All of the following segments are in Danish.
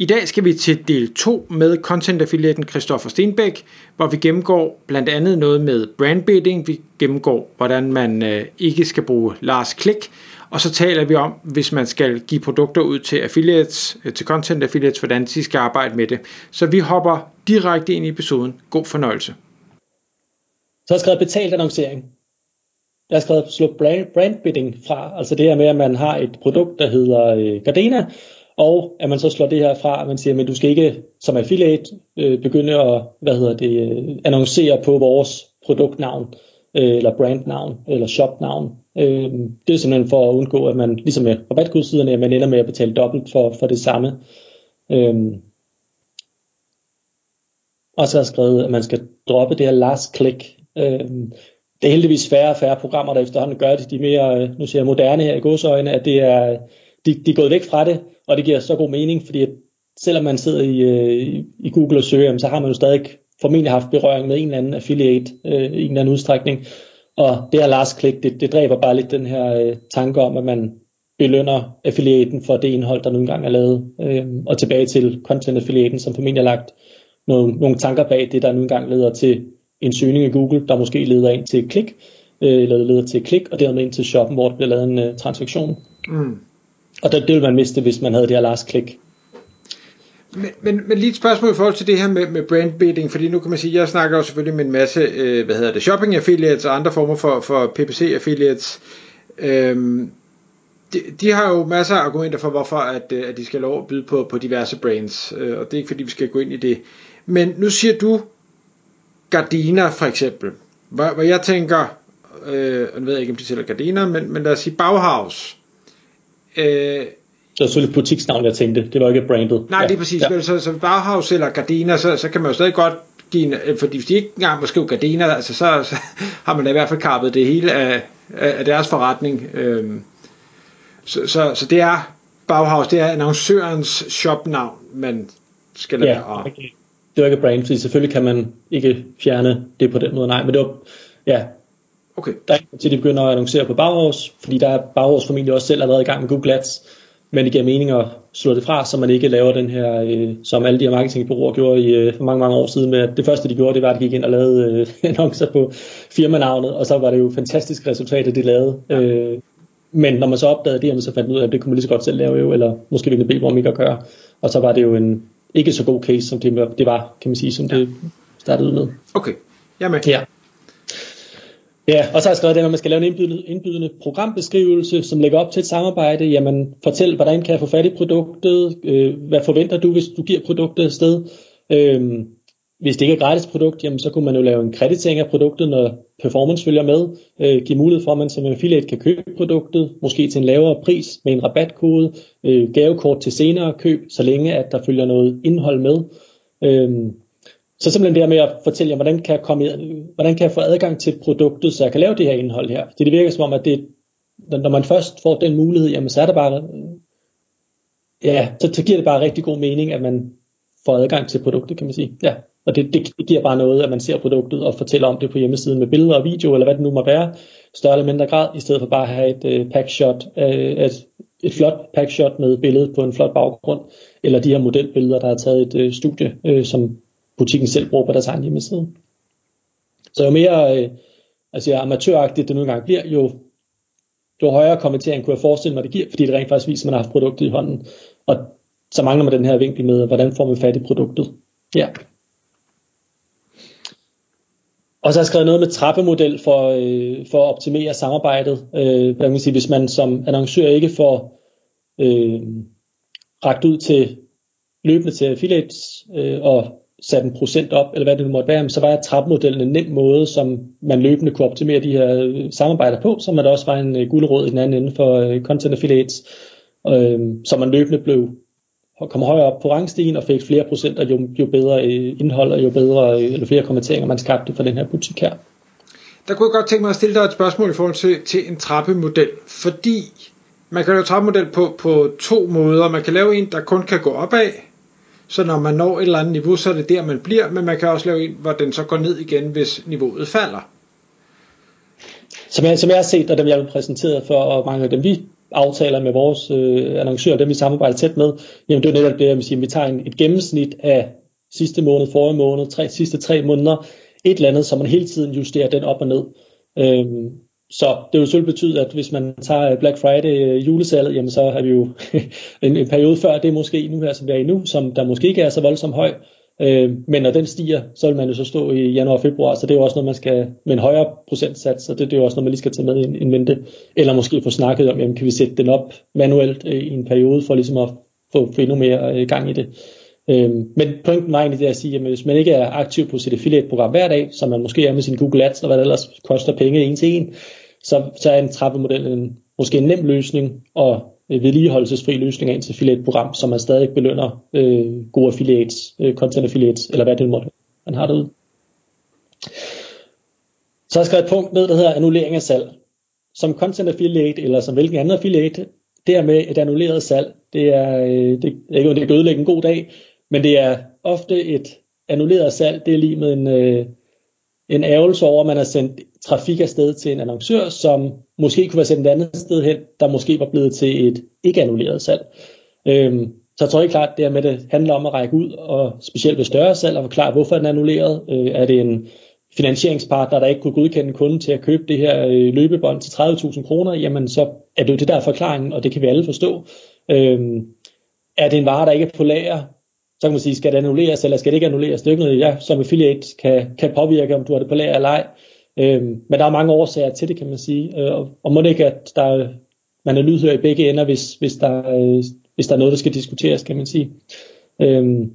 I dag skal vi til del 2 med content-affiliaten Christoffer Stenbæk, hvor vi gennemgår blandt andet noget med brandbidding, vi gennemgår, hvordan man øh, ikke skal bruge Lars Klik, og så taler vi om, hvis man skal give produkter ud til affiliates, øh, til content affiliates, hvordan de skal arbejde med det. Så vi hopper direkte ind i episoden. God fornøjelse. Så har jeg skrevet betalt annoncering. Jeg har skrevet slå brand, brandbidding fra, altså det her med, at man har et produkt, der hedder øh, Gardena, og at man så slår det her fra, at man siger, at du skal ikke som affiliate øh, begynde at hvad hedder det, øh, annoncere på vores produktnavn, øh, eller brandnavn, eller shopnavn. Øh, det er simpelthen for at undgå, at man, ligesom med rabatkodsiderne, at man ender med at betale dobbelt for, for det samme. Øh, og så har jeg skrevet, at man skal droppe det her last click. Øh, det er heldigvis færre og færre programmer, der efterhånden gør det. De mere, øh, nu siger jeg moderne her i godsøjne, at det er, de, de er gået væk fra det, og det giver så god mening, fordi at selvom man sidder i, øh, i Google og søger, så har man jo stadig formentlig haft berøring med en eller anden affiliate øh, i en eller anden udstrækning. Og det her last click, det, det dræber bare lidt den her øh, tanke om, at man belønner affiliaten for det indhold, der nu engang er lavet. Øh, og tilbage til content affiliaten, som formentlig har lagt nogle, nogle tanker bag det, der nu engang leder til en søgning i Google, der måske leder ind til et klik, øh, eller leder til et klik, og dermed ind til shoppen, hvor der bliver lavet en øh, transaktion. Mm. Og det, det ville man miste, hvis man havde det her last click. Men, men, men lige et spørgsmål i forhold til det her med, med brandbidding, fordi nu kan man sige, jeg snakker jo selvfølgelig med en masse, øh, hvad hedder det, shopping affiliates og andre former for, for PPC affiliates. Øhm, de, de har jo masser af argumenter for, hvorfor at, øh, at de skal lov at byde på, på diverse brands, øh, og det er ikke fordi, vi skal gå ind i det. Men nu siger du Gardena for eksempel, hvor, hvor jeg tænker, øh, jeg ved ikke, om de sælger Gardena, men, men lad os sige Bauhaus, Øh, det var selvfølgelig butiksnavn, jeg tænkte. Det var ikke brandet. Nej, det er præcis. Ja. Så, så Bauhaus eller Gardena, så, så kan man jo stadig godt give en, øh, fordi hvis de ikke engang må skrive Gardena, altså, så, så har man da i hvert fald kappet det hele af, af deres forretning. Øhm, så, så, så det er Bauhaus, det er annoncørens shopnavn, man skal lade ja, okay. Det var ikke brand, fordi selvfølgelig kan man ikke fjerne det på den måde, nej, men det var, ja, Okay. Der er til, de begynder at annoncere på Bauhaus, fordi der er Bauhaus formentlig også selv allerede i gang med Google Ads, men det giver mening at slå det fra, så man ikke laver den her, øh, som alle de her marketingbureauer gjorde i, øh, for mange, mange år siden, med at det første de gjorde, det var, at de gik ind og lavede øh, annoncer på firmanavnet, og så var det jo fantastiske resultater, de lavede. Ja. Øh, men når man så opdagede det, så fandt man ud af, at det kunne man lige så godt selv lave, jo, eller måske ville bede om ikke at gøre. Og så var det jo en ikke så god case, som det, det var, kan man sige, som ja. det startede ud med. Okay, jeg med. Ja. Ja, og så har jeg skrevet det, når man skal lave en indbydende, indbydende programbeskrivelse, som lægger op til et samarbejde, jamen fortæl, hvordan kan jeg få fat i produktet, øh, hvad forventer du, hvis du giver produktet et sted. Øh, hvis det ikke er et gratis produkt, jamen så kunne man jo lave en kreditering af produktet, når performance følger med, øh, give mulighed for, at man som affiliate kan købe produktet, måske til en lavere pris med en rabatkode, øh, gavekort til senere køb, så længe at der følger noget indhold med. Øh, så simpelthen det her med at fortælle jer, hvordan kan jeg, komme, hvordan kan jeg få adgang til produktet, så jeg kan lave det her indhold her. Det, det virker som om, at det, når man først får den mulighed, jamen så er det bare, ja, så, så giver det bare rigtig god mening, at man får adgang til produktet, kan man sige. Ja. Og det, det, det giver bare noget, at man ser produktet og fortæller om det på hjemmesiden med billeder og video, eller hvad det nu må være, større eller mindre grad, i stedet for bare at have et øh, packshot, øh, et, et flot packshot med billede på en flot baggrund, eller de her modelbilleder, der er taget et øh, studie, øh, som butikken selv bruger på deres egen hjemmeside. Så jo mere øh, altså, amatøragtigt det nu engang bliver, jo, jo højere kommentering kunne jeg forestille mig, det giver, fordi det rent faktisk viser, at man har haft produktet i hånden. Og så mangler man den her vinkel med, hvordan får man fat i produktet. Ja. Og så har jeg skrevet noget med trappemodel for, øh, for at optimere samarbejdet. Øh, hvad man sige, hvis man som annoncør ikke får øh, ragt ud til løbende til affiliates øh, og sat en procent op, eller hvad det nu måtte være, så var trappemodellen en nem måde, som man løbende kunne optimere de her øh, samarbejder på, så man der også var en øh, guldråd i den anden ende for øh, content affiliates, uh, så man løbende blev kom højere op på rangstigen og fik flere procenter, jo, jo bedre indhold og jo bedre, eller flere kommenteringer man skabte for den her butik her. der kunne jeg godt tænke mig at stille dig et spørgsmål i forhold til, til en trappemodel, fordi man kan lave trappemodel på, på to måder. Man kan lave en, der kun kan gå opad, så når man når et eller andet niveau, så er det der, man bliver, men man kan også lave en, hvor den så går ned igen, hvis niveauet falder. Som jeg, som jeg har set, og dem jeg har præsenteret for, og mange af dem vi aftaler med vores øh, annoncører, dem vi samarbejder tæt med, jamen det er netop det, at vi, siger, at vi tager en, et gennemsnit af sidste måned, forrige måned, tre, sidste tre måneder, et eller andet, så man hele tiden justerer den op og ned. Øhm, så det vil selvfølgelig betyde, at hvis man tager øh, Black Friday øh, julesalget, jamen så har vi jo en, en periode før det måske nu her, som vi er i nu, som der måske ikke er så voldsomt høj. Øh, men når den stiger, så vil man jo så stå i januar og februar, så det er jo også noget, man skal med en højere procentsats, så det, det er jo også noget, man lige skal tage med i en mente. Eller måske få snakket om, jamen, kan vi sætte den op manuelt øh, i en periode, for ligesom at få, få endnu mere øh, gang i det. Øh, men pointen var egentlig det at sige, at hvis man ikke er aktiv på sit affiliate-program hver dag, som man måske er med sin Google Ads, og hvad det ellers koster penge en til en, så, så er en trappemodel en, måske en nem løsning, og vedligeholdelsesfri løsning af ens affiliate-program, som man stadig belønner øh, gode affiliates, øh, content affiliates, eller hvad det måtte man har derude. Så har jeg skrevet et punkt ned, der hedder annullering af salg. Som content affiliate, eller som hvilken anden affiliate, det er med et annulleret salg, det er, øh, det, ikke, det kan ødelægge en god dag, men det er ofte et annulleret salg, det er lige med en, øh, en ærgelse over, at man har sendt trafik afsted til en annoncør, som måske kunne være sendt et andet sted hen, der måske var blevet til et ikke annulleret salg. Øhm, så jeg tror ikke klart, det er med, det handler om at række ud, og specielt ved større salg, og forklare, hvorfor den er annulleret. Øh, er det en finansieringspartner, der ikke kunne godkende kunden til at købe det her øh, løbebånd til 30.000 kroner, jamen så er det jo det der forklaringen, og det kan vi alle forstå. Øhm, er det en vare, der ikke er på lager, så kan man sige, skal det annulleres, eller skal det ikke annulleres? Det er ikke noget, jeg som affiliate kan, kan påvirke, om du har det på lager eller ej. Øhm, men der er mange årsager til det, kan man sige. Øh, og må det ikke, at der, man er lydhør i begge ender, hvis, hvis, der, øh, hvis der er noget, der skal diskuteres, kan man sige. Øhm,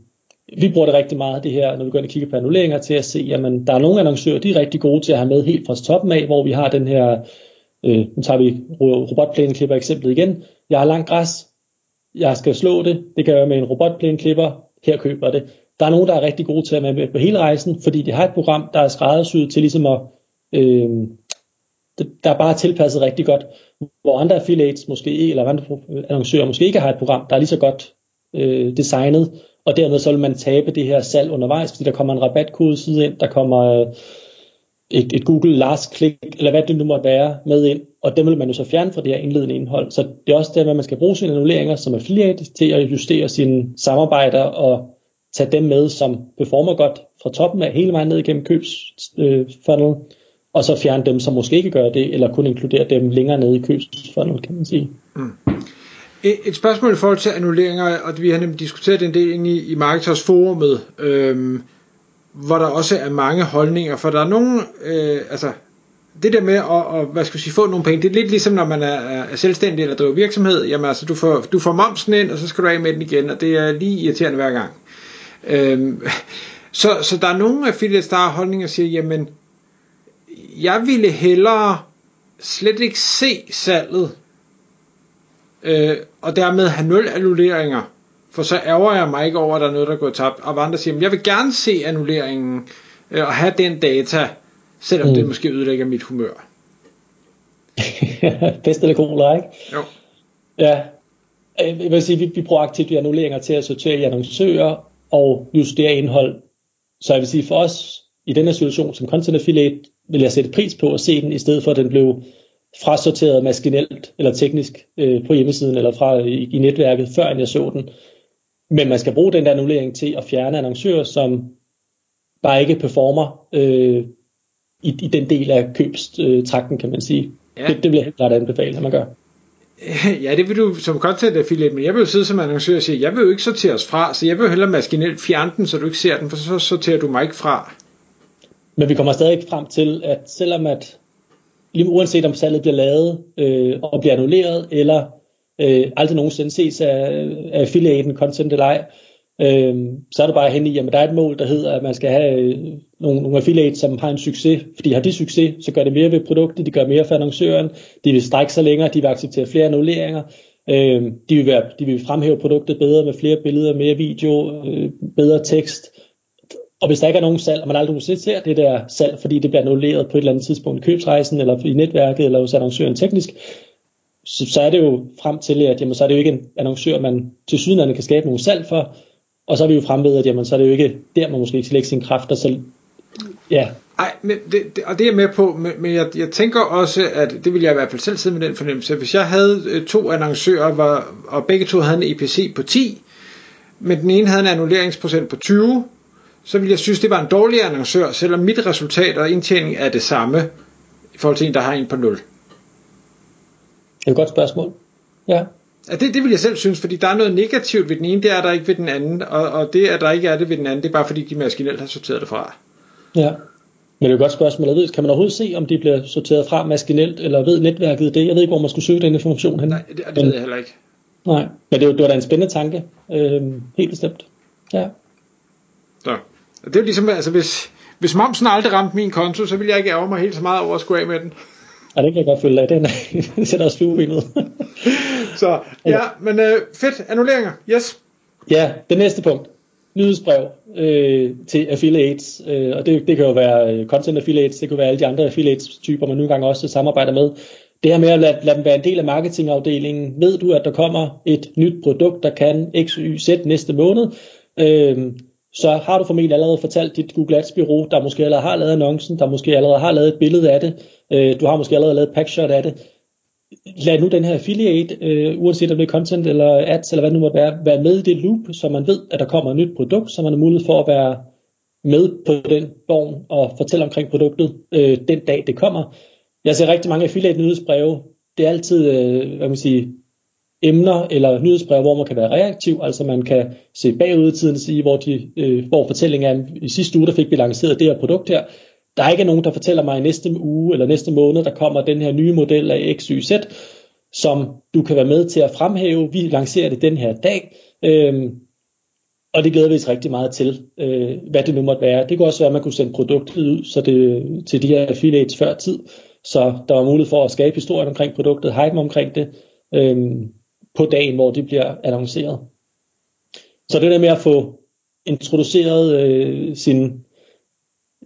vi bruger det rigtig meget, det her, når vi går ind og kigger på annulleringer, til at se, jamen, der er nogle annoncører, de er rigtig gode til at have med helt fra toppen af, hvor vi har den her, øh, nu tager vi robotplæneklipper eksemplet igen. Jeg har langt græs, jeg skal slå det, det kan jeg med en robotplæneklipper, her køber det. Der er nogen, der er rigtig gode til at være med på hele rejsen, fordi de har et program, der er skræddersyet til ligesom at øh, der er bare tilpasset rigtig godt, hvor andre affiliates måske, eller andre annoncører måske ikke har et program, der er lige så godt øh, designet, og dermed så vil man tabe det her salg undervejs, fordi der kommer en rabatkode side ind, der kommer øh, et, et Google last click, eller hvad det nu måtte være, med ind, og dem vil man jo så fjerne fra det her indledende indhold. Så det er også det, at man skal bruge sine annulleringer som affiliate til at justere sine samarbejder og tage dem med, som performer godt fra toppen af hele vejen ned igennem købsfunnel, øh, og så fjerne dem, som måske ikke gør det, eller kun inkludere dem længere nede i købsfunnel, kan man sige. Mm. E, et spørgsmål i forhold til annulleringer, og vi har nemlig diskuteret en del inde i, i Marketers forumet, øhm, hvor der også er mange holdninger, for der er nogle, øh, altså det der med at, at hvad skal sige, få nogle penge, det er lidt ligesom når man er, er selvstændig eller driver virksomhed, jamen altså du får, du får momsen ind, og så skal du af med den igen, og det er lige irriterende hver gang. Øhm, så, så der er nogle affiliates, der har holdninger og siger, jamen jeg ville hellere slet ikke se salget, øh, og dermed have nul annulleringer, for så ærger jeg mig ikke over, at der er noget, der går tabt. Og andre siger, jeg vil gerne se annulleringen, øh, og have den data, selvom mm. det måske ødelægger mit humør. Bedst eller cola, ikke? Jo. Ja, jeg vil sige, vi, vi bruger aktivt annulleringer til at sortere i annoncører og justere indhold. Så jeg vil sige, for os i denne situation som content affiliate, vil jeg sætte pris på at se den, i stedet for at den blev frasorteret maskinelt eller teknisk øh, på hjemmesiden eller fra i, i netværket, før jeg så den. Men man skal bruge den der annullering til at fjerne annoncører, som bare ikke performer øh, i, i den del af købstrakten, kan man sige. Ja. Det, det vil jeg helt klart anbefale, at man gør. Ja, det vil du som content affiliate, men jeg vil jo sidde som annoncør og sige, jeg vil jo ikke sortere os fra, så jeg vil jo hellere maskinelt fjerne den, så du ikke ser den, for så sorterer du mig ikke fra. Men vi kommer stadig frem til, at selvom at, lige uanset om salget bliver lavet øh, og bliver annulleret, eller øh, aldrig nogensinde ses af, af affiliaten content eller ej, øh, så er det bare hen i, at der er et mål, der hedder, at man skal have øh, nogle, nogle affiliates, som har en succes. Fordi har de succes, så gør det mere ved produktet, de gør mere for annoncøren, de vil strække sig længere, de vil acceptere flere annulleringer, øh, de, vil være, de vil fremhæve produktet bedre med flere billeder, mere video, øh, bedre tekst, Og hvis der ikke er nogen salg, og man aldrig ser det der salg, fordi det bliver annulleret på et eller andet tidspunkt i købsrejsen, eller i netværket, eller hos annoncøren teknisk, så, så er det jo frem til, at jamen, så er det jo ikke en annoncør, man til sydenlandet kan skabe nogle salg for, og så er vi jo fremme ved, at jamen, så er det jo ikke der, man måske skal lægge sine kræfter. Så, ja. Ej, men det, det, og det er jeg med på, men, men jeg, jeg tænker også, at det vil jeg i hvert fald selv sidde med den fornemmelse, hvis jeg havde øh, to annoncører, var, og begge to havde en EPC på 10, men den ene havde en annulleringsprocent på 20, så ville jeg synes, det var en dårlig annoncør, selvom mit resultat og indtjening er det samme, i forhold til en, der har en på 0. Det er et godt spørgsmål. Ja. Ja, det, det vil jeg selv synes, fordi der er noget negativt ved den ene, det er der ikke ved den anden, og, og det, at der ikke er det ved den anden, det er bare fordi, de maskinelt har sorteret det fra. Ja, men det er et godt spørgsmål. Jeg ved, kan man overhovedet se, om de bliver sorteret fra maskinelt, eller ved netværket det? Jeg ved ikke, hvor man skulle søge den information hen. Nej, det, det men, ved jeg heller ikke. Nej, men det, det var da en spændende tanke. Øhm, helt bestemt. Ja. Så. Det er jo ligesom, altså hvis, hvis momsen aldrig ramte min konto, så ville jeg ikke ærge mig helt så meget over at skulle af med den. Ja, det kan jeg godt følge af. Den sætter også fluebenet. så, ja, men øh, fedt. Annulleringer. Yes. Ja, det næste punkt. Nyhedsbrev øh, til affiliates, øh, og det, det kan jo være øh, content affiliates, det kan være alle de andre affiliates-typer, man nogle gange også samarbejder med. Det her med at lade, lade dem være en del af marketingafdelingen, ved du, at der kommer et nyt produkt, der kan X, Y, Z næste måned, øh, så har du formentlig allerede fortalt dit Google Ads bureau, der måske allerede har lavet annoncen, der måske allerede har lavet et billede af det, øh, du har måske allerede lavet et packshot af det. Lad nu den her affiliate, øh, uanset om det er content eller ads eller hvad det nu måtte være, være med i det loop, så man ved, at der kommer et nyt produkt, så man har mulighed for at være med på den vogn og fortælle omkring produktet øh, den dag det kommer. Jeg ser rigtig mange affiliate nyhedsbreve. Det er altid, øh, hvad man siger, emner eller nyhedsbreve, hvor man kan være reaktiv, altså man kan se bagud i tiden og sige, hvor, de, øh, hvor fortællingen er, i sidste uge der fik vi lanceret det her produkt her. Der er nogen, der fortæller mig i næste uge eller næste måned, der kommer den her nye model af XYZ, som du kan være med til at fremhæve. Vi lancerer det den her dag, øh, og det glæder vi os rigtig meget til, øh, hvad det nu måtte være. Det kunne også være, at man kunne sende produktet ud så det, til de her affiliates før tid, så der var mulighed for at skabe historien omkring produktet, hype omkring det, øh, på dagen, hvor det bliver annonceret. Så det der med at få introduceret øh, sin,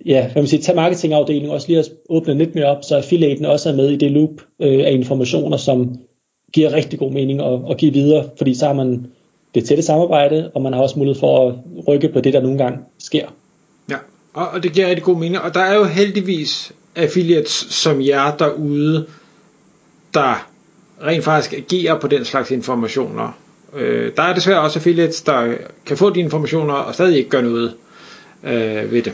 ja, hvad man siger, tage marketingafdelingen også lige at åbne lidt mere op, så affiliaten også er med i det loop øh, af informationer, som giver rigtig god mening at, at give videre, fordi så har man det tætte samarbejde, og man har også mulighed for at rykke på det, der nogle gange sker. Ja, og, og det giver rigtig god mening, og der er jo heldigvis affiliates som jer derude, der rent faktisk agerer på den slags informationer. Øh, der er desværre også affiliates, der kan få de informationer og stadig ikke gøre noget øh, ved det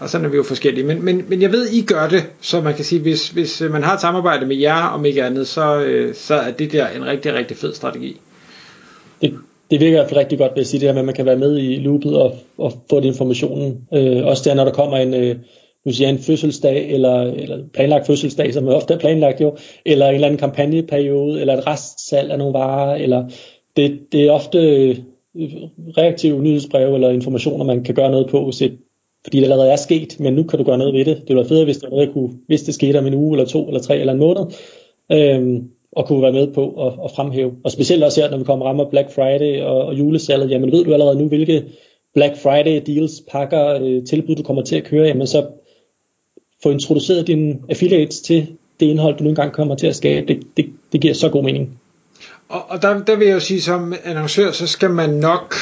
og sådan er vi jo forskellige. Men, men, men jeg ved, I gør det, så man kan sige, hvis, hvis øh, man har et samarbejde med jer, om ikke andet, så, øh, så er det der en rigtig, rigtig fed strategi. Det, det virker i hvert fald rigtig godt vil at sige det her med, at man kan være med i loopet og, og få den informationen. Øh, også der, når der kommer en, øh, nu siger en fødselsdag, eller, eller planlagt fødselsdag, som er ofte er planlagt jo, eller en eller anden kampagneperiode, eller et restsalg af nogle varer, eller det, det er ofte øh, reaktive nyhedsbreve eller informationer, man kan gøre noget på, hvis et, fordi det allerede er sket, men nu kan du gøre noget ved det. Det ville være fedt, hvis det, noget, kunne, hvis det skete om en uge, eller to, eller tre, eller en måned, øhm, og kunne være med på at, at fremhæve. Og specielt også her, når vi kommer rammer Black Friday og, og julesalget, jamen ved du allerede nu, hvilke Black Friday deals, pakker, øh, tilbud, du kommer til at køre, jamen så få introduceret dine affiliates til det indhold, du nu engang kommer til at skabe, det, det, det giver så god mening. Og, og der, der vil jeg jo sige, som annoncør, så skal man nok,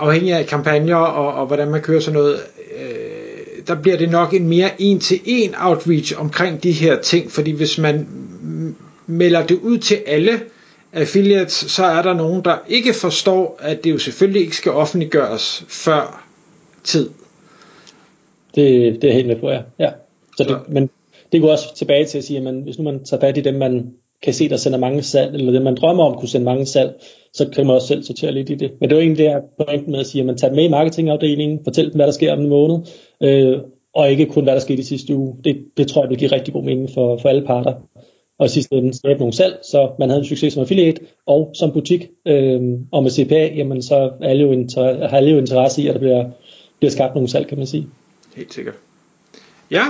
afhængig af kampagner og, og hvordan man kører sådan noget, øh, der bliver det nok en mere en-til-en outreach omkring de her ting, fordi hvis man melder det ud til alle affiliates, så er der nogen, der ikke forstår, at det jo selvfølgelig ikke skal offentliggøres før tid. Det, det er helt med på, ja. ja. Så det, men det går også tilbage til at sige, at man, hvis nu man tager fat i dem, man kan se, der sender mange salg, eller det man drømmer om kunne sende mange salg, så kan man også selv sortere lidt i det. Men det er jo egentlig det pointen med at sige, at man tager med i marketingafdelingen, fortæller dem, hvad der sker om en måned, øh, og ikke kun, hvad der skete i sidste uge. Det, det tror jeg vil give rigtig god mening for, for alle parter. Og i sidste ende skabe nogle salg, så man havde en succes som affiliate og som butik. Øh, og med CPA, jamen så er alle jo, inter- har alle jo interesse i, at der bliver, bliver skabt nogle salg, kan man sige helt sikkert. Ja.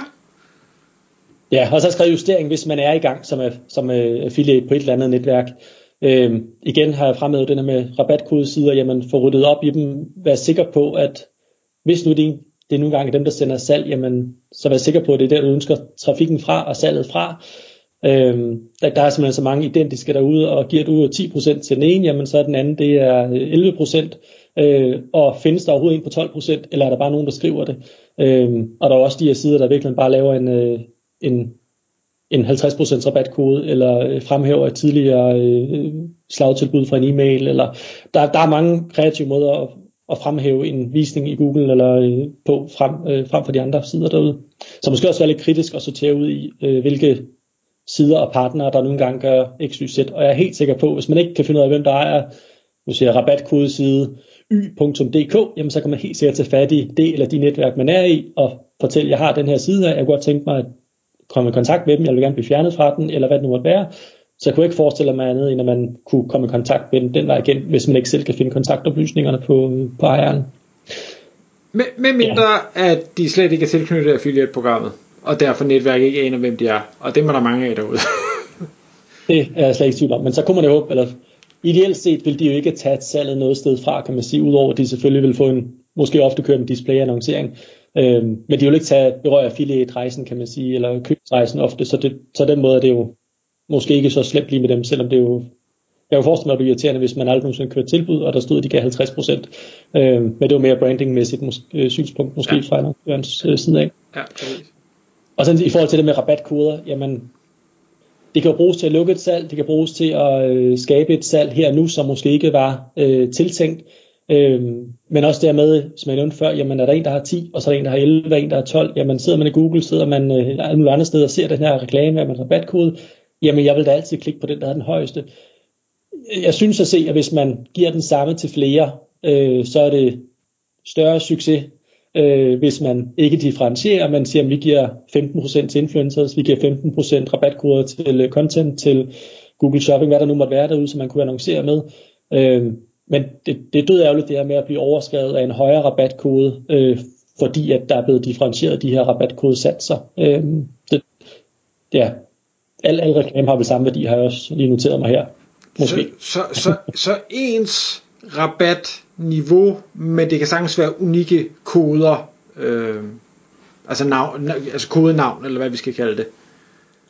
Ja, og så skrevet justering, hvis man er i gang som, øh, som øh, affiliate på et eller andet netværk. Øhm, igen har jeg fremhævet den her med rabatkodesider, jamen få ryddet op i dem, vær sikker på, at hvis nu det, det er nogle gange dem, der sender salg, jamen så vær sikker på, at det er der, du ønsker trafikken fra og salget fra. Øhm, der, der er simpelthen så mange identiske derude, og giver du 10% til den ene, jamen så er den anden, det er øh, 11%, øh, og findes der overhovedet en på 12%, eller er der bare nogen, der skriver det? Øhm, og der er også de her sider, der virkelig bare laver en, øh, en en 50% rabatkode, eller øh, fremhæver et tidligere øh, slagtilbud fra en e-mail, eller der, der er mange kreative måder at, at fremhæve en visning i Google eller øh, på frem, øh, frem for de andre sider derude. Så måske også være lidt kritisk at sortere ud i, øh, hvilke sider og partnere, der nogle gange gør XYZ. Og jeg er helt sikker på, hvis man ikke kan finde ud af, hvem der ejer nu siger rabatkodeside y.dk, jamen så kan man helt sikkert tage fat i det eller de netværk, man er i, og fortælle, jeg har den her side her, jeg kunne godt tænke mig, at komme i kontakt med dem, jeg vil gerne blive fjernet fra den, eller hvad det nu måtte være. Så jeg kunne ikke forestille mig andet, end at man kunne komme i kontakt med den den vej igen, hvis man ikke selv kan finde kontaktoplysningerne på, på ejeren. Med, med mindre, ja. at de slet ikke er tilknyttet affiliate-programmet, og derfor netværket ikke aner, hvem de er. Og det må der mange af derude. det er jeg slet ikke tvivl om. Men så kunne man jo håbe, eller ideelt set vil de jo ikke tage salget noget sted fra, kan man sige, udover at de selvfølgelig vil få en, måske ofte køre en display-annoncering, Øhm, men de vil ikke tage berøre affiliate-rejsen, kan man sige, eller købsrejsen ofte, så, det, så den måde er det jo måske ikke så slemt lige med dem, selvom det er jo jeg kan forestille mig, at det er irriterende, hvis man aldrig nogensinde kører tilbud, og der stod, at de gav 50 procent. Øh, men det var mere brandingmæssigt mås- øh, synspunkt, måske ja. fra annoncørens øh, side af. Ja, og så i forhold til det med rabatkoder, jamen, det kan jo bruges til at lukke et salg, det kan bruges til at øh, skabe et salg her nu, som måske ikke var øh, tiltænkt. Øhm, men også dermed, som jeg nævnte før, jamen er der en, der har 10, og så er der en, der har 11, og en, der har 12. Jamen sidder man i Google, sidder man øh, alle mulige andre steder og ser den her reklame, at man har rabatkode, jamen jeg vil da altid klikke på den, der har den højeste. Jeg synes at se, at hvis man giver den samme til flere, øh, så er det større succes, øh, hvis man ikke differentierer, man siger, at vi giver 15% til influencers, vi giver 15% rabatkoder til content, til Google Shopping, hvad der nu måtte være derude, som man kunne annoncere med. Øh, men det, det er død ærgerligt det her med at blive overskrevet af en højere rabatkode, øh, fordi at der er blevet differentieret de her rabatkodesatser. Øh, det, ja, al, al reklame har vel samme værdi, har jeg også lige noteret mig her. Måske. Så, så, så, så ens rabatniveau, men det kan sagtens være unikke koder, øh, altså, navn, altså kodenavn, eller hvad vi skal kalde det.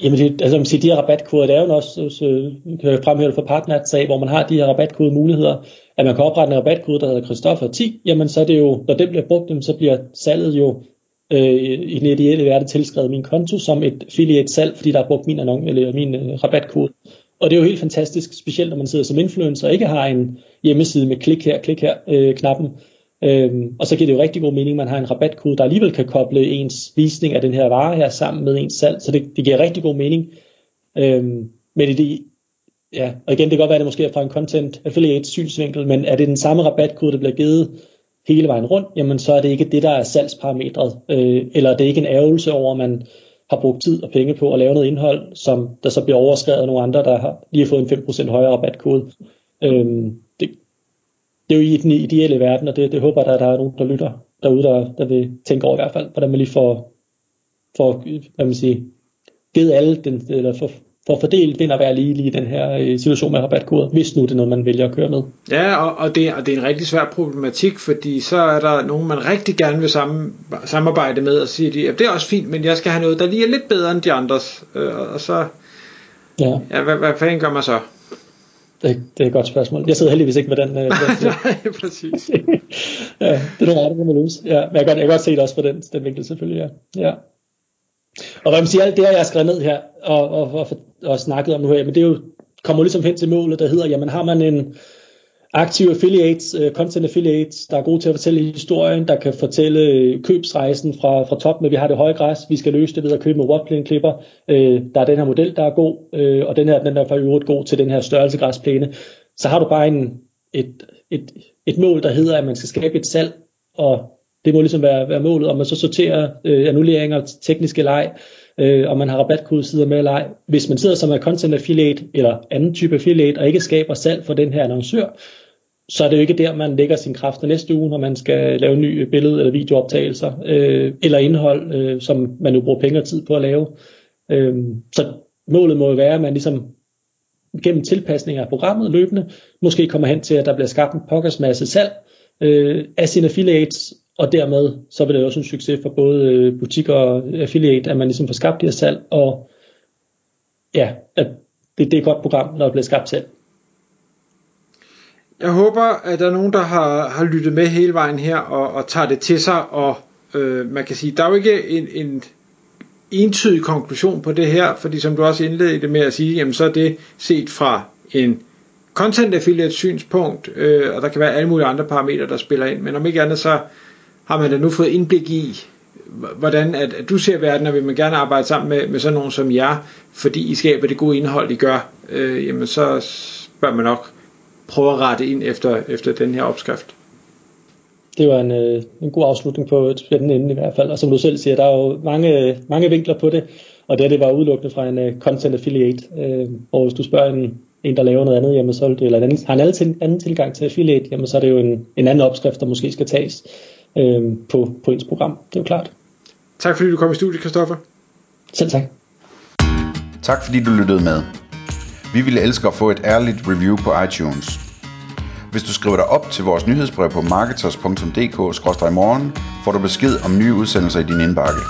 Jamen, det, altså, man siger, de her rabatkoder, det er jo også, så, kan jeg fremhæve det for partnersag, hvor man har de her rabatkode muligheder, at man kan oprette en rabatkode, der hedder Christoffer 10, jamen så er det jo, når den bliver brugt, så bliver salget jo øh, i den ideelle verden tilskrevet min konto som et affiliate salg, fordi der er brugt min, annon, eller min øh, rabatkode. Og det er jo helt fantastisk, specielt når man sidder som influencer og ikke har en hjemmeside med klik her, klik her øh, knappen, Øhm, og så giver det jo rigtig god mening, at man har en rabatkode, der alligevel kan koble ens visning af den her vare her sammen med ens salg. Så det, det giver rigtig god mening. Øhm, men i det, ja, og igen, det kan godt være, at det måske er fra en content affiliate synsvinkel, men er det den samme rabatkode, der bliver givet hele vejen rundt, jamen så er det ikke det, der er salgsparametret, øh, eller det er ikke en ærgelse over, at man har brugt tid og penge på at lave noget indhold, som der så bliver overskrevet af nogle andre, der har lige fået en 5% højere rabatkode. Øhm, det, er jo i den ideelle verden, og det, det håber jeg, at der er nogen, der lytter derude, der, der vil tænke over i hvert fald, hvordan man lige får, får hvad man siger, givet alle den, eller for, for at fordele vind og være lige, lige i den her øh, situation med rabatkoder, hvis nu det er noget, man vælger at køre med. Ja, og, og, det, og det er en rigtig svær problematik, fordi så er der nogen, man rigtig gerne vil sammen, samarbejde med, og siger de, at det er også fint, men jeg skal have noget, der lige er lidt bedre end de andres. Øh, og så, ja, ja hvad, hvad fanden gør man så? Det, det er et godt spørgsmål. Jeg sidder heldigvis ikke med den. Øh, Nej, præcis. ja, det er nogle andre, man løse. Ja, men jeg kan, godt, jeg kan godt se det også på den, den vinkel selvfølgelig. Ja. ja. Og hvad man siger, alt det her, jeg har skrevet ned her og, og, og, og snakket om nu her, men det er jo, kommer ligesom hen til målet, der hedder, jamen har man en, aktive affiliates, øh, content affiliates, der er gode til at fortælle historien, der kan fortælle øh, købsrejsen fra, fra top, med, vi har det høje græs, vi skal løse det ved at købe med watplane klipper. Uh, der er den her model, der er god, uh, og den her den er for øvrigt god til den her størrelse græsplæne. Så har du bare en, et, et, et mål, der hedder, at man skal skabe et salg, og det må ligesom være, være målet, om man så sorterer øh, annulleringer, tekniske leg, øh, og man har rabatkodesider med eller ej. Hvis man sidder som en content affiliate eller anden type affiliate og ikke skaber salg for den her annoncør, så er det jo ikke der, man lægger sin kræfter næste uge, når man skal lave ny billede- eller videooptagelser, øh, eller indhold, øh, som man nu bruger penge og tid på at lave. Øh, så målet må jo være, at man ligesom gennem tilpasninger af programmet løbende, måske kommer hen til, at der bliver skabt en pokkers masse salg øh, af sine affiliates, og dermed så vil det også en succes for både øh, butik butikker og affiliate, at man ligesom får skabt de her salg, og ja, at det, det er et godt program, når det bliver skabt selv. Jeg håber, at der er nogen, der har, har lyttet med hele vejen her og, og tager det til sig, og øh, man kan sige, der er jo ikke en, en entydig konklusion på det her, fordi som du også indledte med at sige, jamen så er det set fra en content affiliate synspunkt, øh, og der kan være alle mulige andre parametre, der spiller ind, men om ikke andet, så har man da nu fået indblik i, hvordan at, at du ser verden, og vil man gerne arbejde sammen med, med sådan nogen som jer, fordi I skaber det gode indhold, I gør, øh, jamen så bør man nok prøve at rette ind efter, efter den her opskrift. Det var en, øh, en god afslutning på øh, et spændende emne i hvert fald, og som du selv siger, der er jo mange, mange vinkler på det, og det, det var udelukkende fra en uh, content affiliate, øh, og hvis du spørger en, en, der laver noget andet, jamen så eller en anden, har en anden, anden tilgang til affiliate, jamen så er det jo en, en anden opskrift, der måske skal tages øh, på, på ens program, det er jo klart. Tak fordi du kom i studiet, Kristoffer. Selv tak. Tak fordi du lyttede med. Vi ville elske at få et ærligt review på iTunes. Hvis du skriver dig op til vores nyhedsbrev på marketers.dk-morgen, får du besked om nye udsendelser i din indbakke.